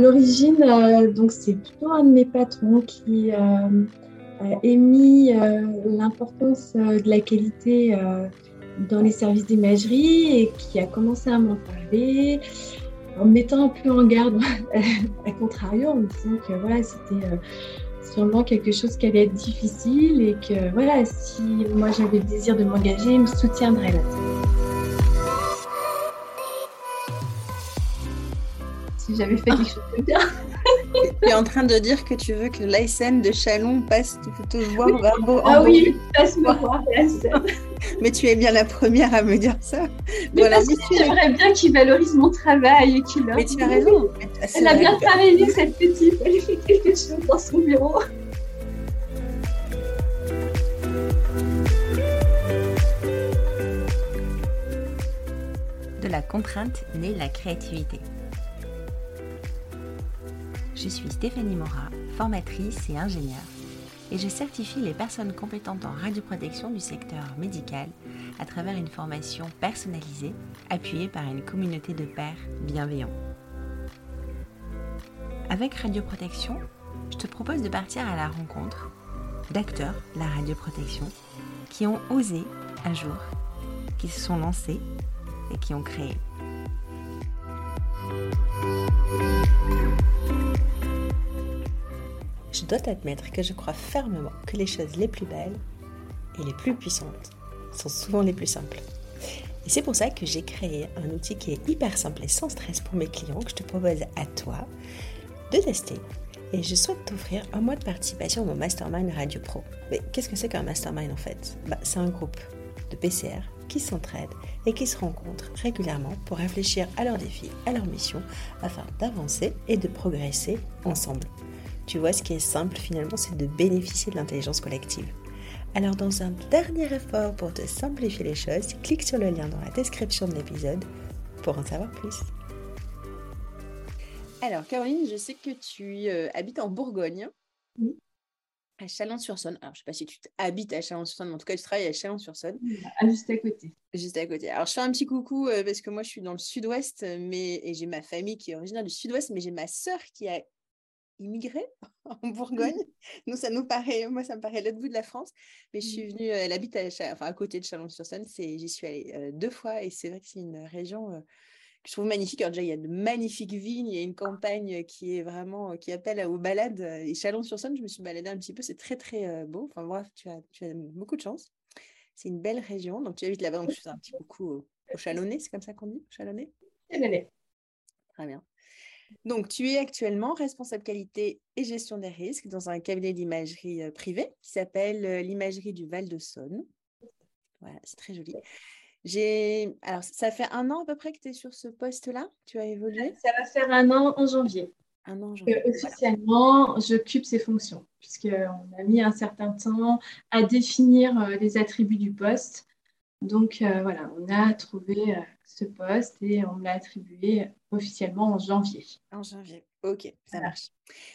l'origine, euh, donc c'est plutôt un de mes patrons qui a émis l'importance de la qualité dans les services d'imagerie et qui a commencé à m'en parler en me mettant un peu en garde à contrario en me disant que voilà c'était sûrement quelque chose qui allait être difficile et que voilà, si moi j'avais le désir de m'engager, il me soutiendrait là-dessus. Si j'avais fait quelque chose de bien. tu es en train de dire que tu veux que l'ASN de Chalon passe te voir vers beau. Ah oui, passe me voir l'ASN. Mais tu es bien la première à me dire ça. Mais voilà, parce que j'aimerais bien qu'il valorise mon travail et qu'il. Mais tu as raison. Elle a bien travaillé cette petite. Elle fait quelque chose dans son bureau. De la contrainte naît la créativité. Je suis Stéphanie Morat, formatrice et ingénieure, et je certifie les personnes compétentes en radioprotection du secteur médical à travers une formation personnalisée appuyée par une communauté de pairs bienveillants. Avec radioprotection, je te propose de partir à la rencontre d'acteurs de la radioprotection qui ont osé un jour, qui se sont lancés et qui ont créé. Dois admettre que je crois fermement que les choses les plus belles et les plus puissantes sont souvent les plus simples. Et c'est pour ça que j'ai créé un outil qui est hyper simple et sans stress pour mes clients que je te propose à toi de tester. Et je souhaite t'offrir un mois de participation à Mastermind Radio Pro. Mais qu'est-ce que c'est qu'un Mastermind en fait? Bah, C'est un groupe de PCR qui s'entraident et qui se rencontrent régulièrement pour réfléchir à leurs défis, à leurs missions, afin d'avancer et de progresser ensemble. Tu vois, ce qui est simple finalement, c'est de bénéficier de l'intelligence collective. Alors dans un dernier effort pour te simplifier les choses, clique sur le lien dans la description de l'épisode pour en savoir plus. Alors Caroline, je sais que tu euh, habites en Bourgogne. Oui. À Chalon-sur-Saône. Alors, je ne sais pas si tu habites à Chalon-sur-Saône, mais en tout cas, tu travailles à Chalon-sur-Saône. Ah, juste à côté. Juste à côté. Alors, je fais un petit coucou euh, parce que moi, je suis dans le sud-ouest mais... et j'ai ma famille qui est originaire du sud-ouest, mais j'ai ma sœur qui a immigré en Bourgogne. Nous, ça nous paraît, moi, ça me paraît l'autre bout de la France. Mais je suis venue, elle habite à, enfin, à côté de Chalon-sur-Saône. J'y suis allée euh, deux fois et c'est vrai que c'est une région euh, que je trouve magnifique. Alors déjà, il y a de magnifiques vignes, il y a une campagne qui est vraiment, qui appelle aux balades. Et Chalon-sur-Saône, je me suis baladée un petit peu, c'est très, très beau. Enfin bref, tu as, tu as beaucoup de chance. C'est une belle région. Donc, tu habites là-bas, donc je fais un petit coucou au, au Chalonnais, c'est comme ça qu'on dit Chalonnais? Chalonnais. Très bien. Donc, tu es actuellement responsable qualité et gestion des risques dans un cabinet d'imagerie euh, privé qui s'appelle euh, l'imagerie du Val-de-Saône. Voilà, c'est très joli. J'ai alors ça fait un an à peu près que tu es sur ce poste-là? Tu as évolué? Ça va faire un an en janvier. Un an en janvier. officiellement, j'occupe ces fonctions puisqu'on a mis un certain temps à définir euh, les attributs du poste. Donc voilà, on a trouvé ce poste et on me l'a attribué officiellement en janvier. En janvier, ok, ça marche.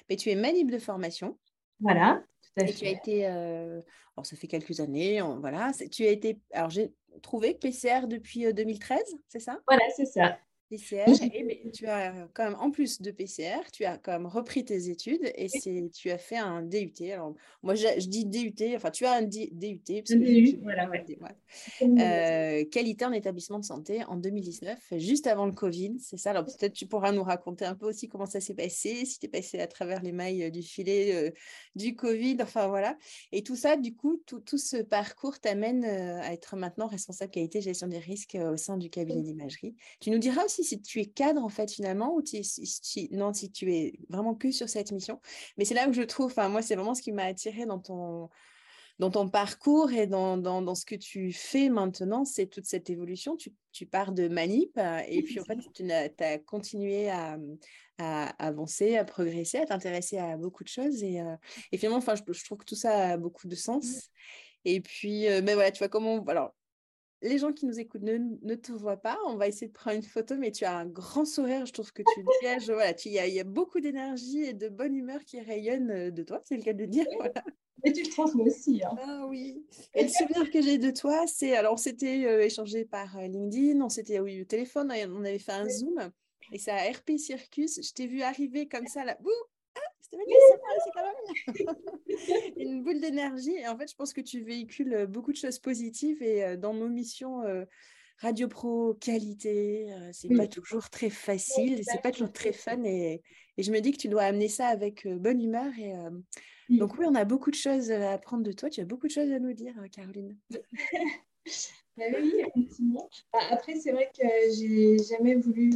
Mais tu es manip de formation. Voilà, tout à fait. tu as été, euh, alors ça fait quelques années, voilà, tu as été, alors j'ai trouvé PCR depuis 2013, euh, c'est ça? Voilà, c'est ça. PCR, et tu as quand même, en plus de PCR, tu as quand même repris tes études et c'est, tu as fait un DUT. Alors, moi, je, dis DUT, enfin, tu as un DUT. Parce DUT, voilà, ouais. Euh, qualité en établissement de santé en 2019, juste avant le Covid, c'est ça. Alors, peut-être tu pourras nous raconter un peu aussi comment ça s'est passé, si tu es passé à travers les mailles du filet euh, du Covid, enfin voilà. Et tout ça, du coup, tout, tout ce parcours t'amène euh, à être maintenant responsable qualité gestion des risques au sein du cabinet d'imagerie. Tu nous diras aussi si tu es cadre, en fait, finalement, ou si, non, si tu es vraiment que sur cette mission. Mais c'est là où je trouve, enfin, moi, c'est vraiment ce qui m'a attiré dans ton, dans ton parcours et dans, dans, ce que tu fais maintenant, c'est toute cette évolution. Tu, tu, pars de manip euh, et puis en fait, tu as, continué à, à, avancer, à progresser, à t'intéresser à beaucoup de choses. Et, euh, et finalement, enfin, je, je, trouve que tout ça a beaucoup de sens. Et puis, mais euh, ben voilà, tu vois comment. Alors, les gens qui nous écoutent ne, te voient pas. On va essayer de prendre une photo, mais tu as un grand sourire. Je trouve que tu dégages. voilà, il y, a beaucoup d'énergie et de bonne humeur qui rayonne euh, de toi, c'est le cas de dire. Voilà. Et tu le transmets aussi. Hein. Ah oui. Et le souvenir que j'ai de toi, c'est alors on s'était euh, échangé par euh, LinkedIn, on s'était oui, au téléphone, on avait fait un Zoom. Et ça à RP Circus, je t'ai vu arriver comme ça là. Bouh ah, c'est quand même une boule d'énergie. Et en fait, je pense que tu véhicules beaucoup de choses positives. Et dans nos missions Radio Pro qualité, c'est pas toujours très facile, c'est pas toujours très fun. Et, et, je me dis que tu dois amener ça avec bonne humeur. Et donc oui, on a beaucoup de choses à apprendre de toi. Tu as beaucoup de choses à nous dire, Caroline. Bah oui, effectivement. Bah, après, c'est vrai que j'ai jamais voulu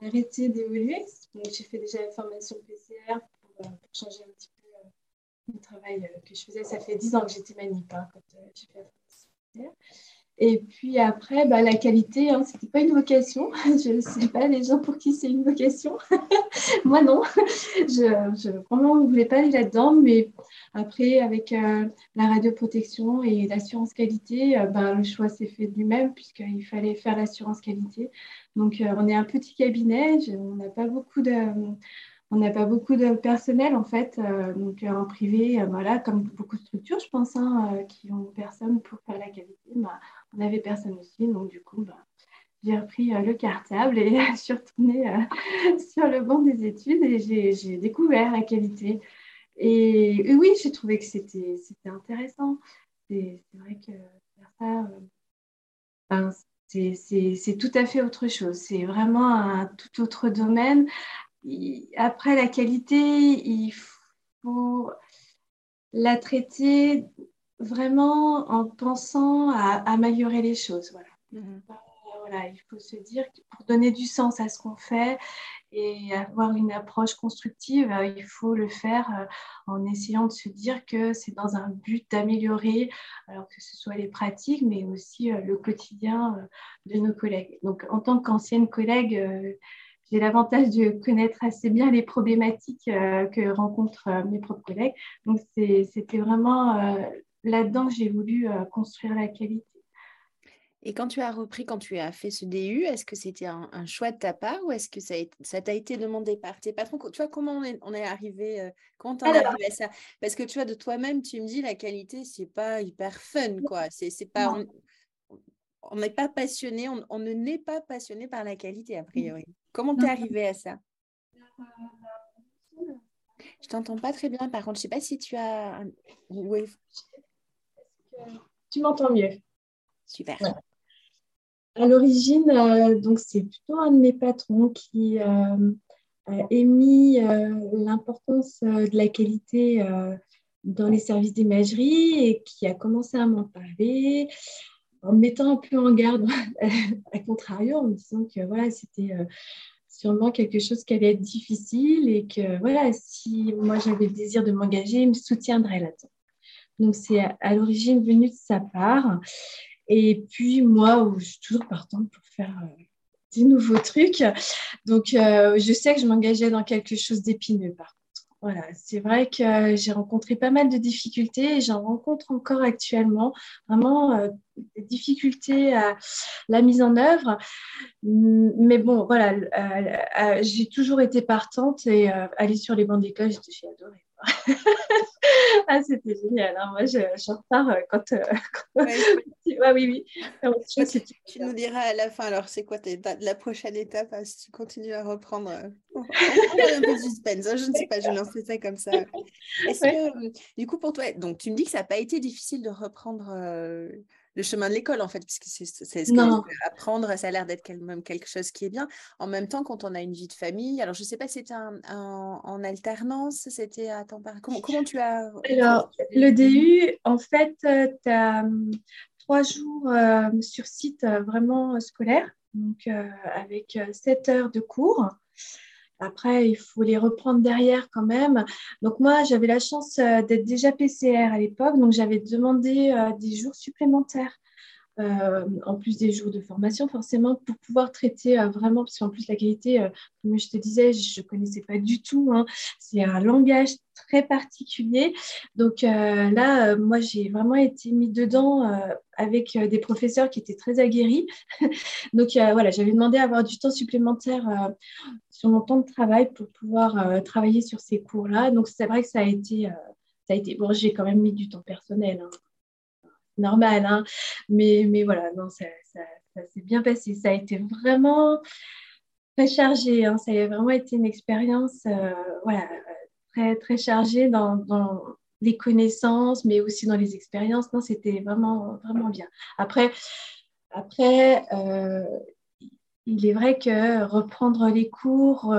arrêter d'évoluer. J'ai fait déjà la formation PCR pour, changer un petit peu le travail que je faisais. Ça fait 10 ans que j'étais manip hein, PCR. Et puis après, bah, la qualité, hein, ce n'était pas une vocation. Je ne sais pas les gens pour qui c'est une vocation. Moi, non. Je, je vraiment ne voulais pas aller là-dedans. Mais après, avec euh, la radioprotection et l'assurance qualité, euh, ben, le choix s'est fait de lui-même puisqu'il fallait faire l'assurance qualité. Donc, euh, on est un petit cabinet. on n'a pas beaucoup de on n'a pas beaucoup de personnel en fait, euh, donc euh, en privé, euh, voilà, comme beaucoup de structures, je pense, hein, qui ont personne pour faire la qualité. Bah, on n'avait personne aussi, donc du coup, bah, j'ai repris le cartable et je suis retournée sur le banc des études et j'ai découvert la qualité. Et, oui, j'ai trouvé que c'était intéressant. C'est vrai que faire ça, c'est tout à fait autre chose. C'est vraiment un tout autre domaine après, la qualité, il faut la traiter vraiment en pensant à, améliorer les choses. Voilà. Mhm. voilà. il faut se dire que pour donner du sens à ce qu'on fait et avoir une approche constructive, euh, il faut le faire euh, en essayant de se dire que c'est dans un but d'améliorer, alors que ce soit les pratiques, mais aussi euh, le quotidien de nos collègues. Donc, en tant qu'ancienne collègue, j'ai l'avantage de connaître assez bien les problématiques euh, que rencontrent euh, mes propres collègues. Donc, c'était vraiment euh, là-dedans que j'ai voulu construire la qualité. Et quand tu as repris, quand tu as fait ce DU, est-ce que c'était un, choix de ta part ou est-ce que ça, t'a été demandé par tes patrons? Tu vois, comment on est, on est arrivé, comment t'en es arrivé à ça? Parce que tu vois, de toi-même, tu me dis, la qualité, c'est pas hyper fun, quoi. C'est pas... On n'est pas passionné, on, on ne n'est pas passionné par la qualité, a priori. Comment t'es arrivé à ça? Je t'entends pas très bien. Par contre, je sais pas si tu as. Oui. Tu m'entends mieux. Super. À l'origine, euh, donc c'est plutôt un de mes patrons qui euh, a émis euh, l'importance de la qualité dans les services d'imagerie et qui a commencé à m'en parler en mettant un peu en garde, à contrario, en me disant que voilà, c'était euh, sûrement quelque chose qui allait être difficile et que voilà, si moi j'avais le désir de m'engager, il me soutiendrait là-dedans. Donc c'est à, l'origine venu de sa part. Et puis moi, je suis toujours partante pour faire euh, des nouveaux trucs. Donc euh, je sais que je m'engageais dans quelque chose d'épineux par voilà, c'est vrai que j'ai rencontré pas mal de difficultés et j'en rencontre encore actuellement. Vraiment euh, des difficultés à la mise en œuvre. Mais bon, voilà, euh, euh, j'ai toujours été partante et aller sur les bancs d'école, j'ai adoré. ah, c'était génial. Hein. Moi, je, je, repars euh, quand. Euh, oui, oui. tu, nous diras à la fin, alors, c'est quoi la prochaine étape hein, si tu continues à reprendre euh, On un peu de suspense. Hein, je ne sais pas, je lance ça comme ça. Est-ce que, du coup, pour toi, donc, tu me dis que ça n'a pas été difficile de reprendre le chemin de l'école, en fait, puisque c'est ce que apprendre, ça a l'air d'être quand même quelque chose qui est bien. En même temps, quand on a une vie de famille, alors je ne sais pas si c'était en alternance, c'était à temps comment, comment tu as... Alors, le DU, en fait, euh, tu as hum, trois jours euh, sur site euh, vraiment scolaire, donc avec sept heures de cours. Après, il faut les reprendre derrière quand même. Donc moi, j'avais la chance euh, d'être déjà PCR à l'époque, donc j'avais demandé euh, des jours supplémentaires. Euh, en plus des jours de formation, forcément, pour pouvoir traiter vraiment, parce qu'en plus la qualité, comme je te disais, je ne connaissais pas du tout. Hein. C'est un langage très particulier. Donc là, moi, j'ai vraiment été mis dedans avec des professeurs qui étaient très aguerris. Donc voilà, j'avais demandé à avoir du temps supplémentaire sur mon temps de travail pour pouvoir euh, travailler sur ces cours-là. Donc, c'est vrai que ça a été, euh, ça a été bon, j'ai quand même mis du temps personnel, hein. Normal, hein. mais, mais voilà, non, ça, ça, s'est bien passé. Ça a été vraiment très chargé. Hein. Ça a vraiment été une expérience voilà, très, très chargée dans, dans, les connaissances, mais aussi dans les expériences. Non, c'était vraiment, vraiment bien. Après, après il est vrai que reprendre les cours,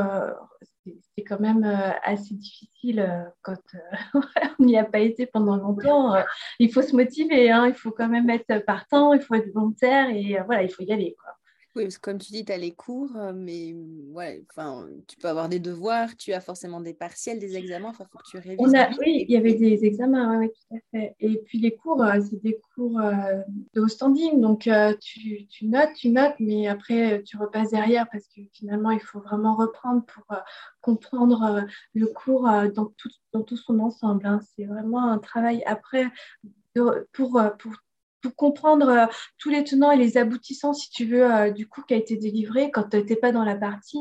c'est quand même euh, assez difficile euh, quand euh, on n'y a pas été pendant longtemps. Il faut se motiver, hein, il faut quand même être partant, il faut être volontaire et voilà, il faut y aller. Quoi. Oui, parce que comme tu dis, tu as les cours, mais ouais, enfin, tu peux avoir des devoirs, tu as forcément des partiels, des examens, enfin, il faut que tu révises. oui, il y avait des examens, oui, tout à fait. Et puis les cours, c'est des cours de haut standing, donc tu, tu, notes, tu notes, mais après tu repasses derrière parce que finalement, il faut vraiment reprendre pour comprendre le cours dans tout, dans tout son ensemble. Hein. C'est vraiment un travail après pour, pour pour comprendre euh, tous les tenants et les aboutissants, si tu veux, euh, du coup, qui a été délivré quand tu n'étais pas dans la partie,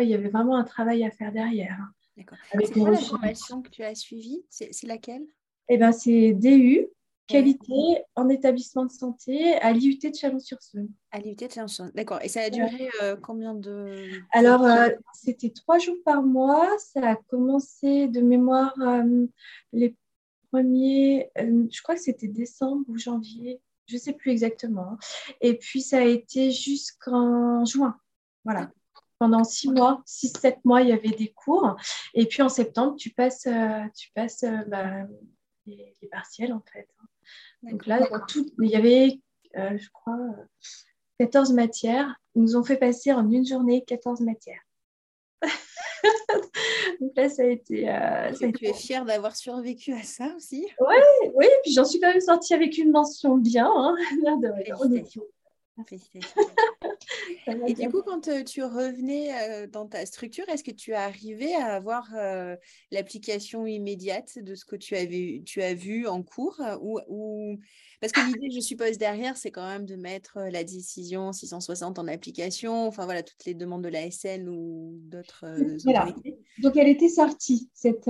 il y avait vraiment un travail à faire derrière. D'accord. C'est quoi la formation que tu as suivie? C'est laquelle? Eh bien, c'est DU, qualité en établissement de santé à l'IUT de Chalon-sur-Saône. À l'IUT de Chalon-sur-Saône, d'accord. Et ça a duré euh, combien de... Alors, c'était trois jours par mois. Ça a commencé de mémoire les premier, euh, je crois que c'était décembre ou janvier, je ne sais plus exactement. Et puis ça a été jusqu'en juin. Voilà. Pendant six mois, six, sept mois, il y avait des cours. Et puis en septembre, tu passes, euh, tu passes euh, bah, les, partiels en fait. Donc là, tout, il y avait, je crois, 14 matières. Ils nous ont fait passer en une journée 14 matières. Donc là, ça a été. Euh, tu es fière d'avoir survécu à ça aussi? Oui, oui, puis j'en suis quand même sortie avec une mention bien. Hein, Félicitations. Et du coup, quand euh, tu revenais euh, dans ta structure, est-ce que tu es arrivé à avoir l'application immédiate de ce que tu, avais, tu as vu en cours ou, ou... Parce que l'idée, je suppose, derrière, c'est quand même de mettre la décision 660 en application, enfin voilà, toutes les demandes de la SN ou d'autres autorités. Donc, elle était sortie. Cette,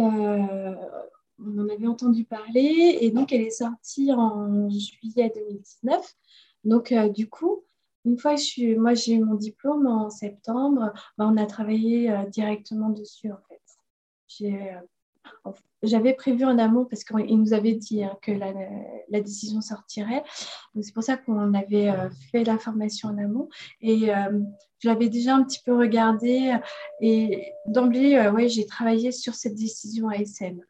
on en avait entendu parler et donc elle est sortie en juillet 2019. Donc, euh, du coup, une fois que moi j'ai eu mon diplôme en septembre, bah, on a travaillé euh, directement dessus en fait. Euh, j'avais prévu en amont parce qu'il nous avait dit hein, que la, décision sortirait. c'est pour ça qu'on avait fait la formation en amont. Et je l'avais déjà un petit peu regardé. Et d'emblée, ouais, j'ai travaillé sur cette décision ASN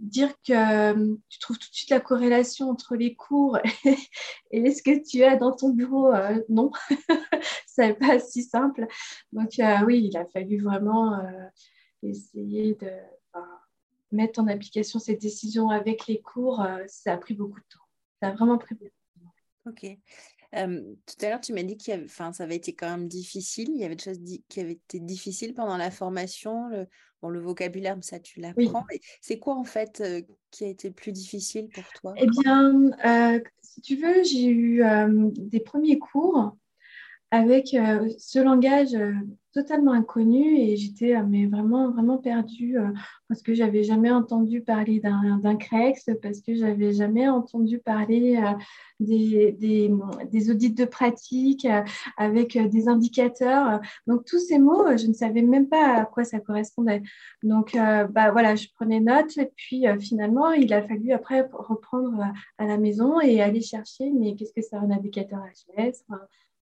dire que euh, tu trouves tout de suite la corrélation entre les cours et, ce que tu as dans ton bureau, euh, non, ça n'est pas si simple. Donc euh, oui, il a fallu vraiment essayer de mettre en application cette décision avec les cours. ça a pris beaucoup de temps. Ça a vraiment pris beaucoup de temps. Ok tout à l'heure, tu m'as dit que ça avait été quand même difficile. Il y avait des choses qui avaient été difficiles pendant la formation. Le, bon, le vocabulaire, ça, tu l'apprends. C'est quoi, en fait, qui a été le plus difficile pour toi? Eh bien, si tu veux, j'ai eu des premiers cours avec ce langage totalement inconnu et j'étais euh, mais vraiment vraiment perdue euh, parce que j'avais jamais entendu parler d'un CREX parce que j'avais jamais entendu parler euh, des, audits de pratique avec des indicateurs. Donc tous ces mots je ne savais même pas à quoi ça correspondait. Donc bah voilà je prenais note et puis finalement il a fallu après reprendre à la maison et aller chercher mais qu'est-ce que c'est un indicateur HLS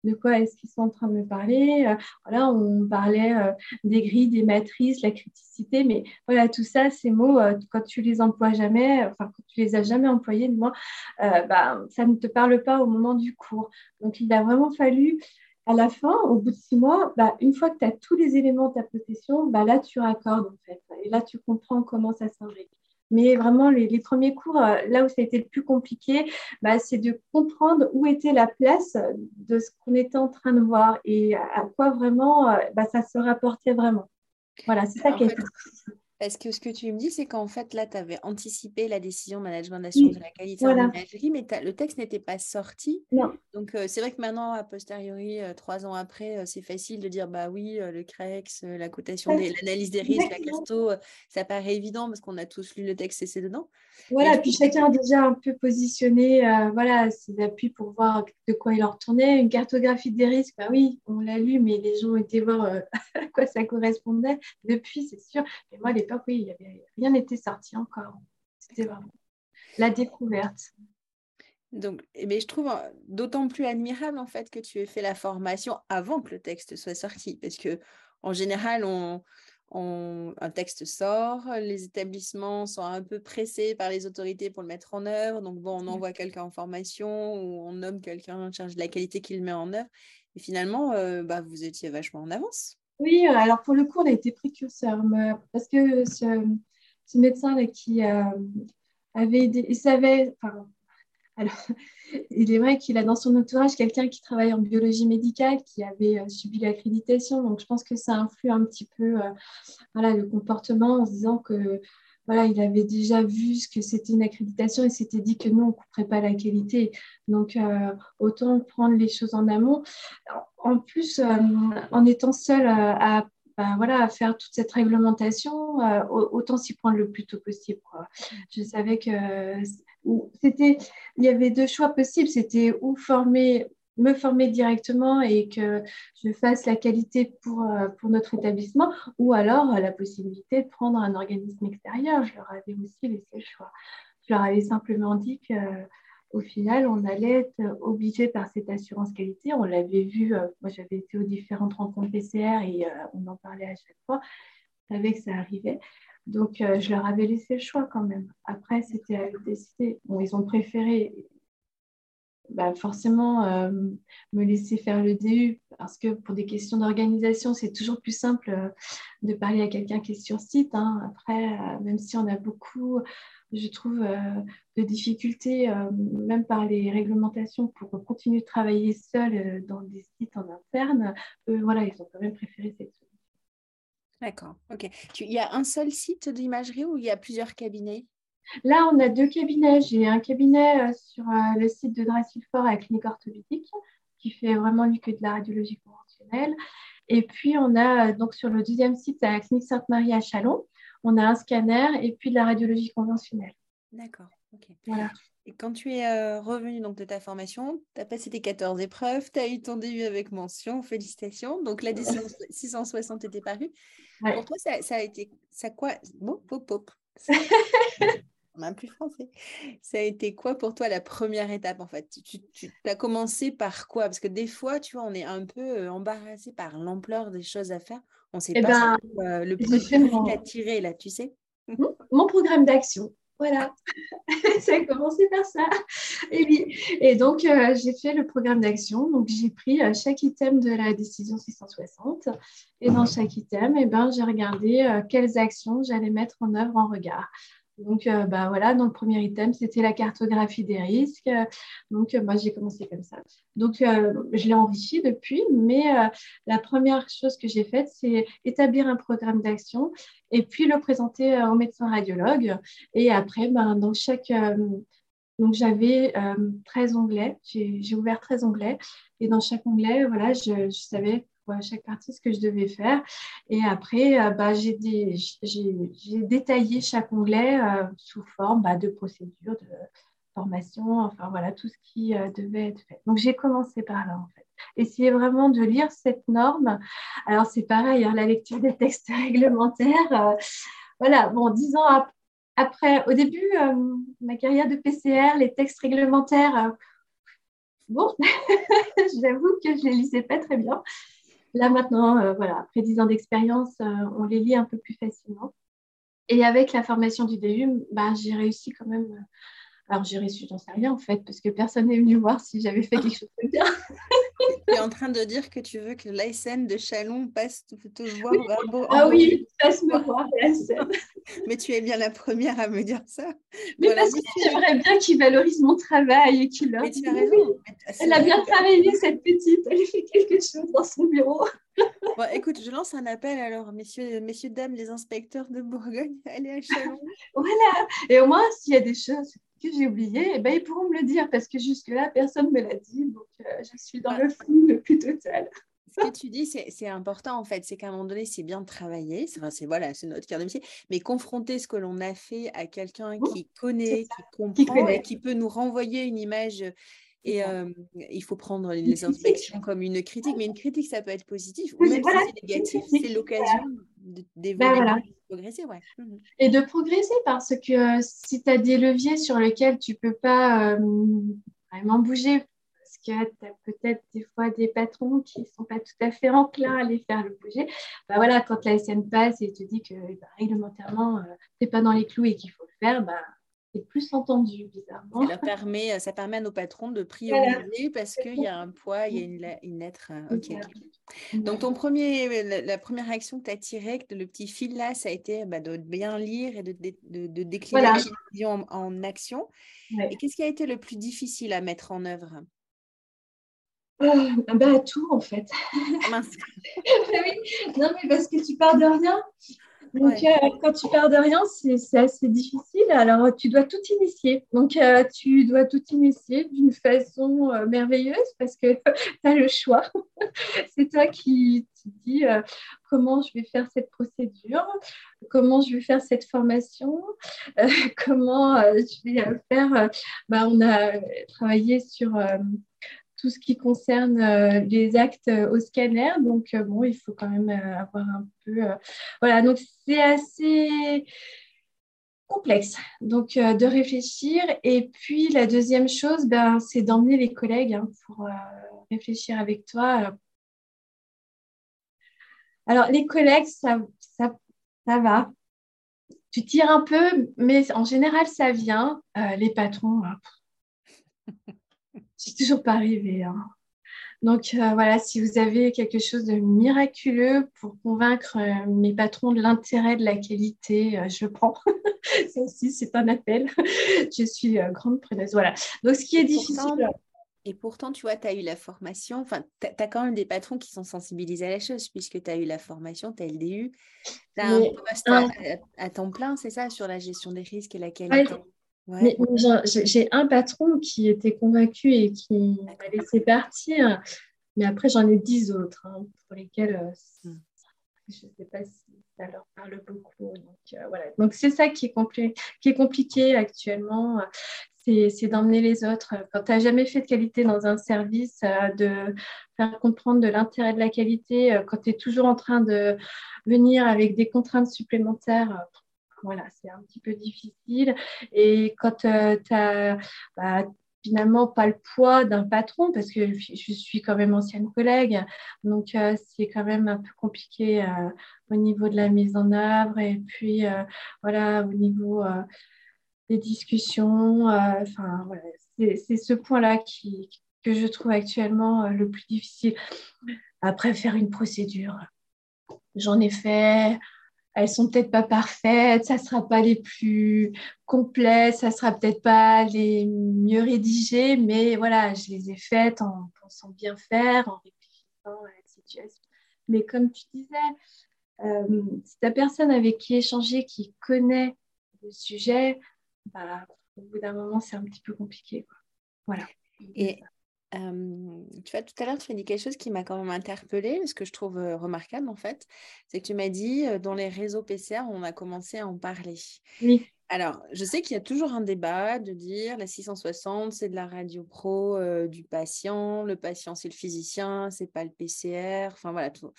de quoi est-ce qu'ils sont en train de me parler. Euh, voilà, on parlait euh, des grilles, des matrices, la criticité, mais voilà, tout ça, ces mots, euh, quand tu les emploies jamais, enfin, quand tu les as jamais employés, moi, bah, ça ne te parle pas au moment du cours. Donc, il a vraiment fallu à la fin, au bout de six mois, bah, une fois que tu as tous les éléments de ta possession, bah, là, tu raccordes en fait. Et là, tu comprends comment ça s'imbrique. Mais vraiment, les, premiers cours, euh, là où ça a été le plus compliqué, bah, c'est de comprendre où était la place de ce qu'on était en train de voir et à quoi vraiment euh, bah, ça se rapportait vraiment. Voilà, c'est ça qui est parce que ce que tu me dis, c'est qu'en fait, là, tu avais anticipé la décision management d'assurance de la qualité en imagerie, mais le texte n'était pas sorti. Non. Donc, euh, c'est vrai que maintenant, a posteriori, euh, trois ans après, euh, c'est facile de dire bah oui, le CREX, la cotation, l'analyse des risques, la carto, ça paraît évident parce qu'on a tous lu le texte et c'est dedans. Voilà, puis chacun a déjà un peu positionné voilà, ses appuis pour voir de quoi il en retournait. Une cartographie des risques, bah oui, on l'a lu, mais les gens ont été voir à quoi ça correspondait. Depuis, c'est sûr. Mais moi, à l'époque, oui, y avait, rien n'était sorti encore. C'était vraiment la découverte. Donc, mais eh ben, je trouve d'autant plus admirable en fait que tu aies fait la formation avant que le texte soit sorti, parce que en général, on, un texte sort, les établissements sont un peu pressés par les autorités pour le mettre en œuvre, donc bon, on envoie quelqu'un en formation ou on nomme quelqu'un en charge de la qualité qui le met en œuvre, et finalement, bah, vous étiez vachement en avance. Oui, alors pour le coup, on a été précurseur, parce que ce, médecin là, qui avait, il savait, enfin, alors, il est vrai qu'il a dans son entourage quelqu'un qui travaille en biologie médicale, qui avait euh, subi l'accréditation. Donc, je pense que ça influe un petit peu euh, voilà, le comportement en se disant que voilà, il avait déjà vu ce que c'était une accréditation et s'était dit que nous, on ne couperait pas la qualité. Donc, euh, autant prendre les choses en amont. En plus, en étant seul à ben voilà, à faire toute cette réglementation, autant s'y prendre le plus tôt possible. Je savais que c'était, il y avait deux choix possibles. C'était ou former, me former directement et que je fasse la qualité pour, euh, pour notre établissement, ou alors euh, la possibilité de prendre un organisme extérieur. Je leur avais aussi laissé le choix. Je leur avais simplement dit que au final, on allait être obligé par cette assurance qualité. On l'avait vu, euh, moi j'avais été aux différentes rencontres PCR et on en parlait à chaque fois. Je savais que ça arrivait. Donc, euh, je leur avais laissé le choix quand même. Après, c'était à eux de décider. Ils ont préféré bah, forcément euh, me laisser faire le DU parce que pour des questions d'organisation, c'est toujours plus simple euh, de parler à quelqu'un qui est sur site. Hein. Après, même si on a beaucoup, je trouve, de difficultés, même par les réglementations, pour continuer de travailler seul dans des sites en interne, voilà, ils ont quand même préféré cette solution. D'accord, ok. il y a un seul site d'imagerie ou il y a plusieurs cabinets? Là, on a deux cabinets. J'ai un cabinet euh, sur euh, le site de Dracilfort à la clinique orthopédique qui fait vraiment lui que de la radiologie conventionnelle. Et puis, on a euh, donc sur le deuxième site à la clinique Sainte-Marie à Chalon, on a un scanner et puis de la radiologie conventionnelle. D'accord. Voilà. Et quand tu es revenu donc, de ta formation, tu as passé tes 14 épreuves, tu as eu ton début avec mention, félicitations. Donc la décision 660 était parue. Pour toi, ça, a été ça quoi? Bon, pop, pop. On plus français. Ça a été quoi pour toi la première étape en fait? Tu, tu as commencé par quoi? Parce que des fois, tu vois, on est un peu euh, embarrassé par l'ampleur des choses à faire. On ne sait eh pas ben, euh, le premier à tirer là, tu sais Mon programme d'action. Voilà, ça a commencé par ça. Et, et donc, euh, j'ai fait le programme d'action. Donc, j'ai pris euh, chaque item de la décision 660. Et dans chaque item, eh ben, j'ai regardé euh, quelles actions j'allais mettre en œuvre en regard. Donc, euh, bah, voilà, dans le premier item, c'était la cartographie des risques. Donc, euh, moi, j'ai commencé comme ça. Donc, euh, je l'ai enrichi depuis, mais la première chose que j'ai faite, c'est établir un programme d'action et puis le présenter au médecin radiologue. Et après, ben, dans chaque... donc, j'avais 13 onglets. J'ai ouvert 13 onglets. Et dans chaque onglet, voilà, je savais à chaque partie ce que je devais faire. Et après, euh, bah, j'ai détaillé chaque onglet euh, sous forme bah, de procédure, de formation, enfin voilà, tout ce qui euh, devait être fait. Donc j'ai commencé par là en fait. Essayer vraiment de lire cette norme. Alors c'est pareil, hein, la lecture des textes réglementaires. voilà, bon, dix ans après, au début, ma carrière de PCR, les textes réglementaires, bon, j'avoue que je ne les lisais pas très bien. Là maintenant, euh, voilà, après 10 ans d'expérience, euh, on les lit un peu plus facilement. Et avec la formation du DU, bah, j'ai réussi quand même. Euh, alors j'ai réussi, j'en sais rien en fait, parce que personne n'est venu voir si j'avais fait quelque chose de bien. Tu es en train de dire que tu veux que l'ASN de Chalon passe te, voir oui. Ah oui, passe me voir l'ASN. Mais tu es bien la première à me dire ça. Mais parce que j'aimerais bien qu'il valorise mon travail et qu'il leur Mais tu as raison. Elle a bien travaillé cette petite, elle fait quelque chose dans son bureau. Bon, écoute, je lance un appel alors, messieurs, messieurs, dames, les inspecteurs de Bourgogne, allez à Chalon. voilà, et au moins, s'il y a des choses, que j'ai oublié, eh ben, ils pourront me le dire parce que jusque-là, personne ne me l'a dit. Donc, euh, je suis dans le flou le plus total. Ce que tu dis, c'est important en fait. C'est qu'à un moment donné, c'est bien de travailler. C'est voilà, notre cœur de métier. Mais confronter ce que l'on a fait à quelqu'un qui connaît, qui comprend et qui peut nous renvoyer une image et il faut prendre les inspections comme une critique, mais une critique, ça peut être positif, ou même si c'est négatif, c'est l'occasion d'évoluer, bah, de progresser. Ouais. Mmh et de progresser, parce que si tu as des leviers sur lesquels tu ne peux pas vraiment bouger, parce que tu as peut-être des fois des patrons qui ne sont pas tout à fait enclins à les faire le bouger, bah voilà, quand la SN passe et te dit que bah, réglementairement, tu n'es pas dans les clous et qu'il faut le faire, bah, c'est plus entendu, bizarrement. Ça permet, euh, ça permet à nos patrons de prioriser parce qu'il y a un poids, il y a une, une lettre. Euh, Donc, ton premier, la, première réaction que tu as tirée, le petit fil là, ça a été bah, de bien lire et de, de, de décliner la vision en, action. Et qu'est-ce qui a été le plus difficile à mettre en œuvre? Oh, bah, tout en fait. Mince. oui. Non, mais parce que tu pars de rien. Donc, euh, quand tu pars de rien, c'est assez difficile. Alors, tu dois tout initier. Donc, euh, tu dois tout initier d'une façon euh, merveilleuse parce que tu as le choix. c'est toi qui te dis comment je vais faire cette procédure, comment je vais faire cette formation, comment je vais faire. Bah, on a travaillé sur tout ce qui concerne euh, les actes euh, au scanner. Donc, euh, bon, il faut quand même avoir un peu. voilà, donc c'est assez complexe donc de réfléchir. Et puis, la deuxième chose, ben, c'est d'emmener les collègues hein, pour réfléchir avec toi. Alors, les collègues, ça, ça, ça va. Tu tires un peu, mais en général, ça vient. les patrons, hein, suis toujours pas arrivée. Hein. Donc euh, voilà, si vous avez quelque chose de miraculeux pour convaincre euh, mes patrons de l'intérêt de la qualité, euh, je prends. Ça aussi, c'est un appel. je suis grande preneuse. Voilà. Donc ce qui est difficile. et pourtant, tu vois, tu as eu la formation, enfin, tu as, quand même des patrons qui sont sensibilisés à la chose, puisque tu as eu la formation, tu as le DU, tu as un poste à, temps plein, c'est ça, sur la gestion des risques et la qualité? Mais, j'ai un patron qui était convaincu et qui m'a laissé partir. Mais après, j'en ai dix autres hein, pour lesquels euh, hmm. je ne sais pas si ça leur parle beaucoup. Donc, euh, voilà. Donc, c'est ça qui est, qui est compliqué actuellement. C'est d'emmener les autres. Quand tu n'as jamais fait de qualité dans un service, euh, de faire comprendre de l'intérêt de la qualité, quand tu es toujours en train de venir avec des contraintes supplémentaires, voilà, c'est un petit peu difficile. Et quand euh, tu n'as bah, finalement pas le poids d'un patron, parce que je suis quand même ancienne collègue, donc euh, c'est quand même un peu compliqué euh, au niveau de la mise en œuvre et puis voilà, au niveau des discussions. Enfin, voilà, c'est ce point-là qui, que je trouve actuellement le plus difficile. Après, faire une procédure. J'en ai fait, elles sont peut-être pas parfaites, ça sera pas les plus complets, ça sera peut-être pas les mieux rédigées, mais voilà, je les ai faites en pensant bien faire, en réfléchissant à la situation. Mais comme tu disais, euh, si ta personne avec qui échanger, qui connaît le sujet, bah, au bout d'un moment, c'est un petit peu compliqué. Voilà. Et tu vois, tout à l'heure, tu as dit quelque chose qui m'a quand même interpellée, ce que je trouve remarquable en fait, c'est que tu m'as dit, dans les réseaux PCR, on a commencé à en parler. Oui. Alors, je sais qu'il y a toujours un débat de dire la 660, c'est de la radio pro du patient, le patient, c'est le physicien, c'est pas le PCR. Enfin, voilà, tout.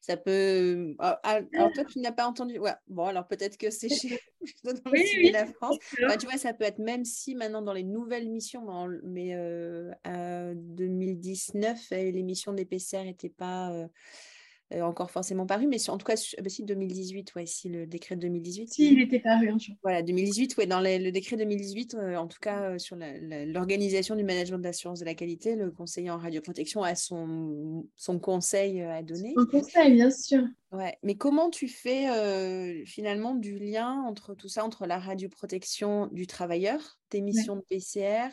ça peut. Ah, ah, alors, toi, tu n'as pas entendu. Ouais. Bon, alors peut-être que c'est chez dans oui, la France. tu vois, ça peut être même si maintenant dans les nouvelles missions, mais en 2019, l'émission des PCR n'était pas euh, encore forcément paru, mais en tout cas, bah, si 2018, ouais, si le décret de 2018. Si, il était paru un jour. Voilà, 2018, ouais, dans le décret 2018, euh, en tout cas, euh, sur l'organisation du management d'assurance de la qualité, le conseiller en radioprotection a son, son conseil à donner. Son conseil, bien sûr. Ouais, mais comment tu fais euh, finalement du lien entre tout ça, entre la radioprotection du travailleur, tes missions de PCR,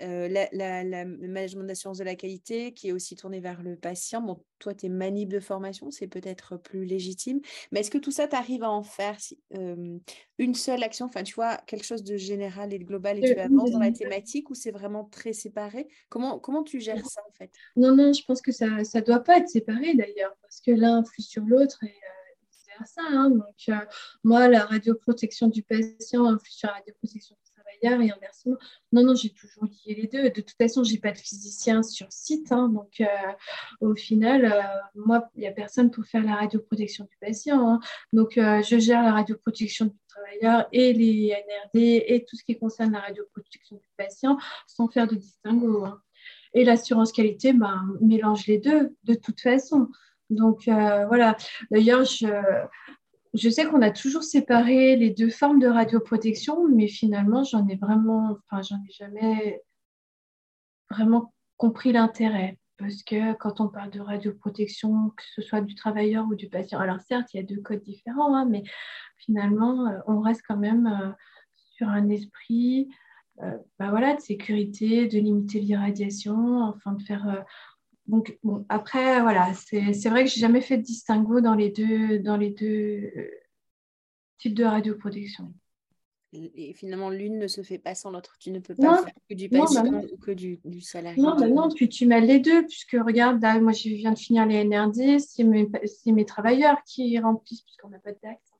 euh, le management d'assurance de la qualité qui est aussi tourné vers le patient? Bon, toi, tes manip de formation, c'est peut-être plus légitime, mais est-ce que tout ça, tu arrives à en faire euh, une seule action, enfin, tu vois, quelque chose de général et de global et tu avances dans la thématique ou c'est vraiment très séparé? Comment, comment tu gères ça en fait? Non, non, je pense que ça ne doit pas être séparé d'ailleurs, parce que l'un influe sur l'autre et euh, ça. Hein. Donc, moi, la radioprotection du patient influe sur la radioprotection du et inversement. Non, non, j'ai toujours lié les deux. De toute façon, je n'ai pas de physicien sur site. Hein, donc, euh, au final, euh, moi, il n'y a personne pour faire la radioprotection du patient. Hein. Donc, euh, je gère la radioprotection du travailleur et les NRD et tout ce qui concerne la radioprotection du patient sans faire de distinguo. Et l'assurance qualité ben, mélange les deux de toute façon. Donc voilà. D'ailleurs, je, je sais qu'on a toujours séparé les deux formes de radioprotection, mais finalement, j'en ai vraiment, enfin, j'en ai jamais vraiment compris l'intérêt. Parce que quand on parle de radioprotection, que ce soit du travailleur ou du patient, alors certes, il y a deux codes différents, hein, mais finalement, euh, on reste quand même euh, sur un esprit euh, bah voilà, de sécurité, de limiter l'irradiation, enfin de faire donc, bon, après, voilà, c'est vrai que j'ai jamais fait de distinguo dans les deux, dans les deux euh, types de radioprotection. Et finalement, l'une ne se fait pas sans l'autre. Tu ne peux pas faire que du patient bah ou que du, du salarié. Non, bah non, puis tu mêles les deux, puisque regarde, moi je viens de finir les NRD, c'est mes, mes, travailleurs qui remplissent, puisqu'on n'a pas de taxe,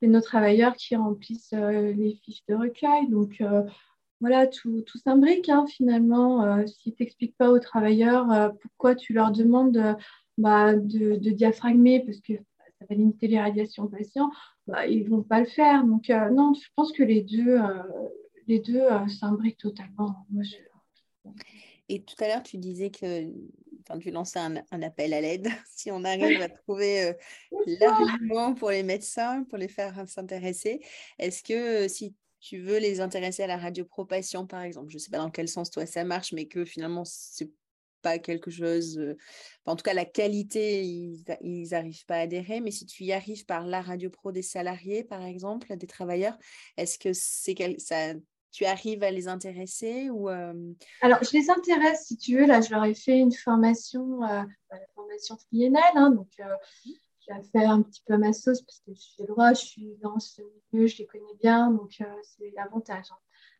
c'est nos travailleurs qui remplissent euh, les fiches de recueil. Donc, euh, voilà, tout, tout s'imbrique hein, finalement. Euh, si tu n'expliques pas aux travailleurs euh, pourquoi tu leur demandes euh, bah, de, diaphragmer, parce que ça va limiter les radiations patients, bah, ils ne vont pas le faire. Donc non, je pense que les deux, les deux s'imbriquent totalement. Et tout à l'heure, tu disais que enfin, tu lançais un, appel à l'aide. si on arrive à trouver l'argument pour les médecins, pour les faire s'intéresser, est-ce que si tu veux les intéresser à la radiopropation, par exemple. Je ne sais pas dans quel sens toi ça marche, mais que finalement, c'est pas quelque chose. Euh, en tout cas, la qualité, ils n'arrivent pas à adhérer. Mais si tu y arrives par la radiopro des salariés, par exemple, des travailleurs, est-ce que c'est ça, tu arrives à les intéresser ou euh? Alors, je les intéresse, si tu veux. Là, je leur ai fait une formation, euh, bah, la formation triennale. Hein, donc, mmh j'ai fait un petit peu ma sauce parce que je suis le droit, je suis dans ce milieu, je les connais bien, donc euh, c'est l'avantage. Hein.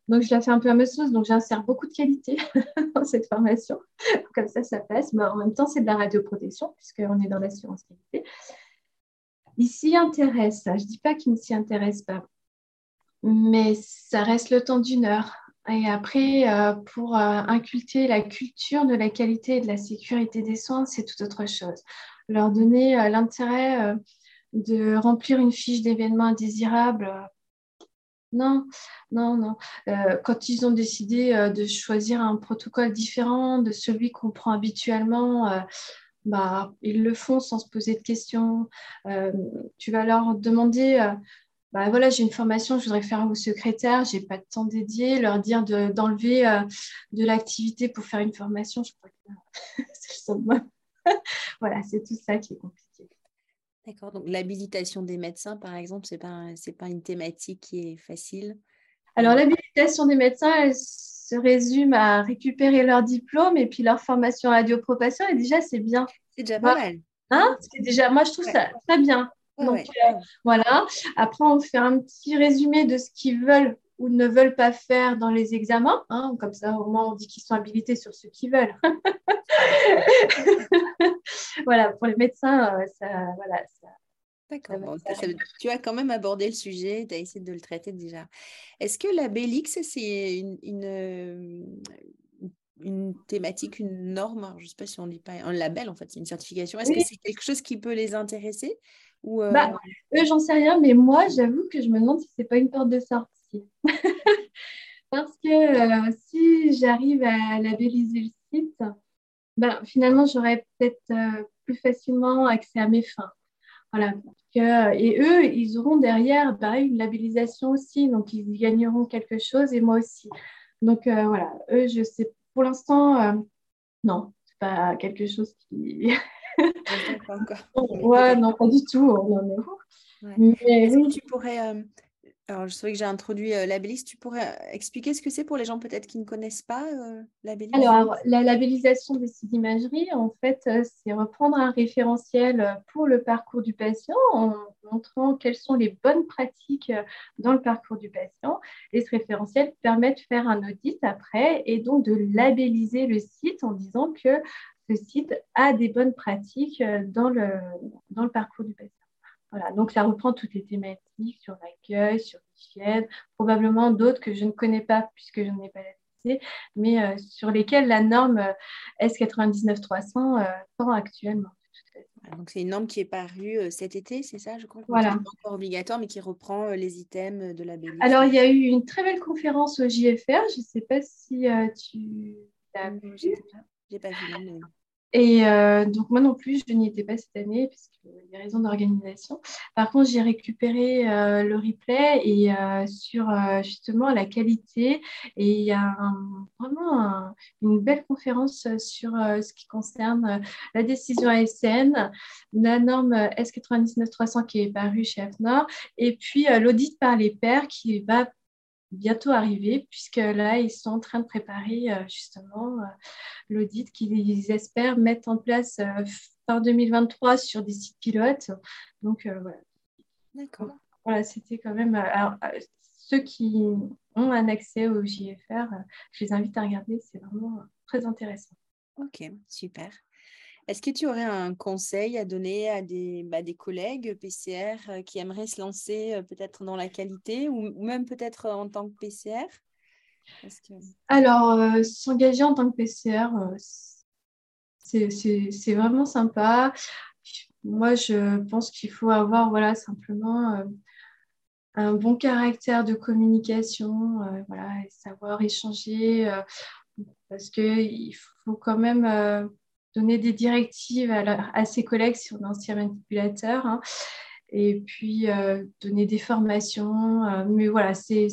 Donc, je la fais un peu à ma sauce, donc j'insère beaucoup de qualité dans cette formation. Comme ça, ça passe. Mais en même temps, c'est de la radioprotection, puisqu'on est dans l'assurance qualité. Il s'y intéresse. Je ne dis pas qu'il ne s'y intéresse pas, mais ça reste le temps d'une heure. Et après, euh, pour euh, inculter la culture de la qualité et de la sécurité des soins, c'est tout autre chose leur donner euh, l'intérêt euh, de remplir une fiche d'événements indésirables. Non, non, non. Euh, quand ils ont décidé de choisir un protocole différent de celui qu'on prend habituellement, bah, ils le font sans se poser de questions. tu vas leur demander, bah, voilà, j'ai une formation, je voudrais faire vos secrétaire, j'ai pas de temps dédié, leur dire d'enlever de, l'activité pour faire une formation, je crois que c'est le. voilà, c'est tout ça qui est compliqué. D'accord. Donc l'habilitation des médecins, par exemple, c'est pas c'est pas une thématique qui est facile. Alors l'habilitation des médecins, elle se résume à récupérer leur diplôme et puis leur formation radiopropation et déjà c'est bien. C'est déjà pas mal. Hein? Déjà, moi je trouve ça très bien. Donc euh, voilà. Après on fait un petit résumé de ce qu'ils veulent ou ne veulent pas faire dans les examens. Hein, comme ça, au moins, on dit qu'ils sont habilités sur ce qu'ils veulent. voilà, pour les médecins, euh, ça, voilà, D'accord. tu as quand même abordé le sujet, tu as essayé de le traiter déjà. Est-ce que la Bélix, c'est une, une, une, thématique, une norme? Je ne sais pas si on dit pas un label, en fait, c'est une certification. Est-ce que c'est quelque chose qui peut les intéresser ou euh, bah, Eux, j'en sais rien, mais moi, j'avoue que je me demande si ce n'est pas une porte de sortie. Parce que euh, si j'arrive à labelliser le site, ben, finalement, j'aurais peut-être euh, plus facilement accès à mes fins. Voilà. et eux, ils auront derrière bah, une labellisation aussi, donc ils gagneront quelque chose et moi aussi. Donc euh, voilà, eux, je sais, pour l'instant, non, c'est pas quelque chose qui, pas encore. ouais, non, pas du tout. On en est où? Mais oui. tu pourrais alors, je sais que j'ai introduit euh, labelliste. Tu pourrais euh, expliquer ce que c'est pour les gens peut-être qui ne connaissent pas euh, labellisation Alors, la labellisation des sites d'imagerie, en fait, euh, c'est reprendre un référentiel pour le parcours du patient en montrant quelles sont les bonnes pratiques dans le parcours du patient. Et ce référentiel permet de faire un audit après et donc de labelliser le site en disant que ce site a des bonnes pratiques dans le, dans le parcours du patient. Voilà, donc ça reprend toutes les thématiques sur l'accueil, sur l'hygiène, probablement d'autres que je ne connais pas puisque je n'ai pas la mais euh, sur lesquelles la norme euh, S99300 euh, tend actuellement. Donc c'est une norme qui est parue cet été, c'est ça, je crois? Voilà. Qui n'est pas encore obligatoire, mais qui reprend les items de la BELI. Alors il y a eu une très belle conférence au JFR. Je ne sais pas si tu l'as vu. J'ai pas vu. Mais... Et euh, donc, moi non plus, je n'y étais pas cette année, a des raisons d'organisation. Par contre, j'ai récupéré euh, le replay et euh, sur justement la qualité. Et il y a vraiment une belle conférence sur ce qui concerne la décision ASN, la norme S99300 qui est parue chez AFNOR, et puis l'audit par les pairs qui va bientôt arriver, puisque là, ils sont en train de préparer euh, justement euh, l'audit qu'ils espèrent mettre en place euh, fin 2023 sur des sites pilotes. Donc, voilà. D'accord. Voilà, c'était quand même. Alors, ceux qui ont un accès au JFR, je les invite à regarder, c'est vraiment très intéressant. Ok, super. Est-ce que tu aurais un conseil à donner à des, bah, collègues PCR euh, qui aimeraient se lancer euh, peut-être dans la qualité ou, même peut-être en tant que PCR Alors, euh, s'engager en tant que PCR, c'est vraiment sympa. Moi, je pense qu'il faut avoir voilà, simplement un bon caractère de communication, voilà, savoir échanger, parce qu'il faut quand même donner des directives à, ses collègues si on est ancien manipulateur. Hein. et puis euh, donner des formations. Euh, mais voilà, c'est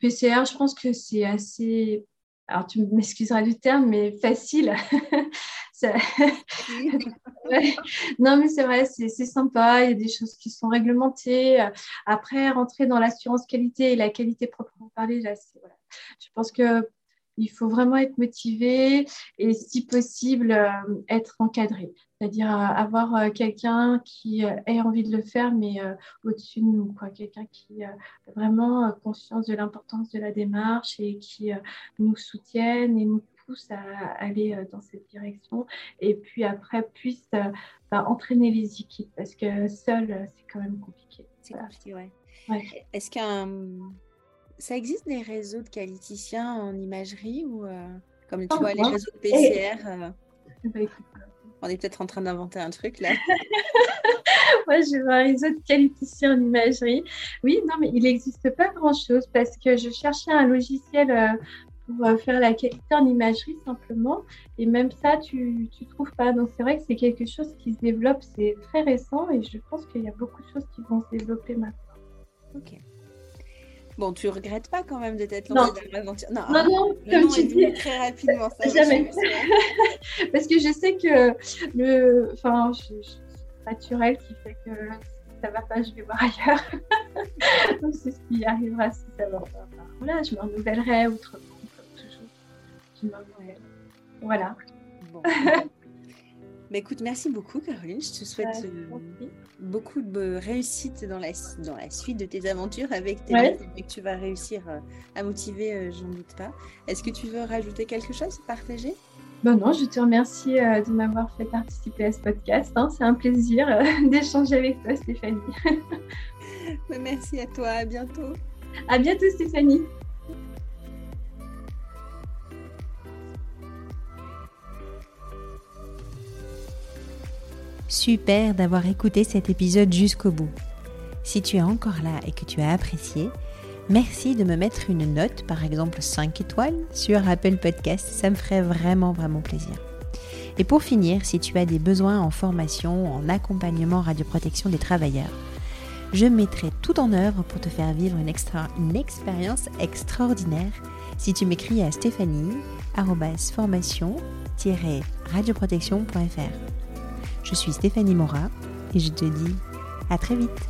PCR, je pense que c'est assez, alors tu m'excuseras du terme, mais facile. Non, mais c'est vrai, c'est sympa. Il y a des choses qui sont réglementées. Après, rentrer dans l'assurance qualité et la qualité proprement voilà. je pense que il faut vraiment être motivé et si possible euh, être encadré, c'est-à-dire euh, avoir euh, quelqu'un qui ait envie de le faire mais au-dessus de nous, quoi, quelqu'un qui a vraiment conscience de l'importance de la démarche et qui nous soutienne et nous pousse à aller dans cette direction. Et puis après puisse bah, entraîner les équipes parce que seul c'est quand même compliqué. C'est compliqué, ouais. Est-ce qu'un ça existe des réseaux de qualiticiens en imagerie ou euh, comme tu vois les réseaux de PCR euh, bah, On est peut-être en train d'inventer un truc là. Moi, je vois un réseau de qualiticiens en imagerie. Oui, non, mais il n'existe pas grand-chose parce que je cherchais un logiciel euh, pour faire la qualité en imagerie simplement. Et même ça, tu ne trouves pas. Donc, c'est vrai que c'est quelque chose qui se développe. C'est très récent et je pense qu'il y a beaucoup de choses qui vont se développer maintenant. Ok. Bon, tu regrettes pas quand même de t'être lancée dans l'aventure Non, non, non comme tu dis. Très rapidement, ça Jamais. Parce que je sais que le. Enfin, je, naturel qui fait que ça va pas, je vais voir ailleurs. Donc, c'est ce qui arrivera si ça va pas. voilà, je me renouvellerai autrement, comme toujours. Je me Voilà. Bon. Bah, écoute, merci beaucoup, Caroline. Je te souhaite euh, beaucoup de réussite dans la, dans la suite de tes aventures avec tes ouais. et que tu vas réussir euh, à motiver, euh, j'en doute pas. Est-ce que tu veux rajouter quelque chose, partager? Ben non, je te remercie de m'avoir fait participer à ce podcast. Hein. C'est un plaisir d'échanger avec toi, Stéphanie. Bah, merci à toi. À bientôt. À bientôt, Stéphanie. Super d'avoir écouté cet épisode jusqu'au bout. Si tu es encore là et que tu as apprécié, merci de me mettre une note, par exemple 5 étoiles, sur Apple Podcast. Ça me ferait vraiment, vraiment plaisir. Et pour finir, si tu as des besoins en formation, en accompagnement radioprotection des travailleurs, je mettrai tout en œuvre pour te faire vivre une, expérience extraordinaire si tu m'écris à stéphanie formation radioprotectionfr Je suis Stéphanie Mora et je te dis à très vite.